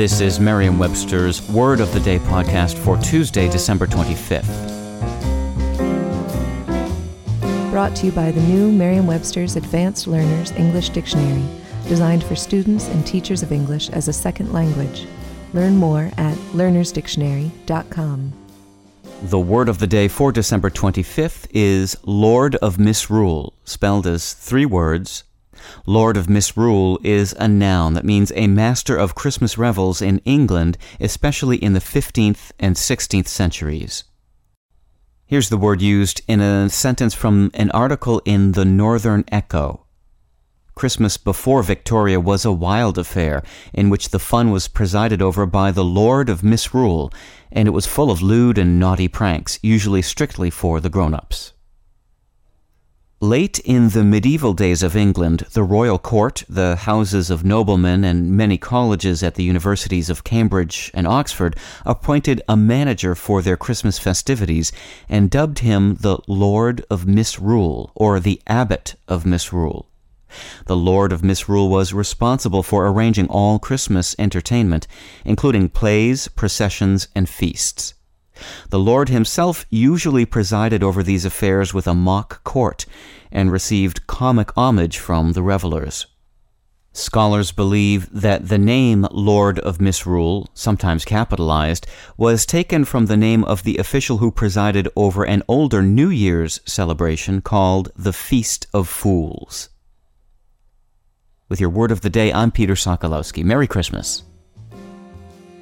This is Merriam Webster's Word of the Day podcast for Tuesday, December 25th. Brought to you by the new Merriam Webster's Advanced Learners English Dictionary, designed for students and teachers of English as a second language. Learn more at learnersdictionary.com. The word of the day for December 25th is Lord of Misrule, spelled as three words Lord of Misrule is a noun that means a master of Christmas revels in England, especially in the 15th and 16th centuries. Here's the word used in a sentence from an article in the Northern Echo. Christmas before Victoria was a wild affair in which the fun was presided over by the Lord of Misrule, and it was full of lewd and naughty pranks, usually strictly for the grown ups. Late in the medieval days of England, the royal court, the houses of noblemen, and many colleges at the universities of Cambridge and Oxford appointed a manager for their Christmas festivities and dubbed him the Lord of Misrule or the Abbot of Misrule. The Lord of Misrule was responsible for arranging all Christmas entertainment, including plays, processions, and feasts. The Lord himself usually presided over these affairs with a mock court and received comic homage from the revelers. Scholars believe that the name Lord of Misrule, sometimes capitalized, was taken from the name of the official who presided over an older New Year's celebration called the Feast of Fools. With your word of the day, I'm Peter Sokolowski. Merry Christmas.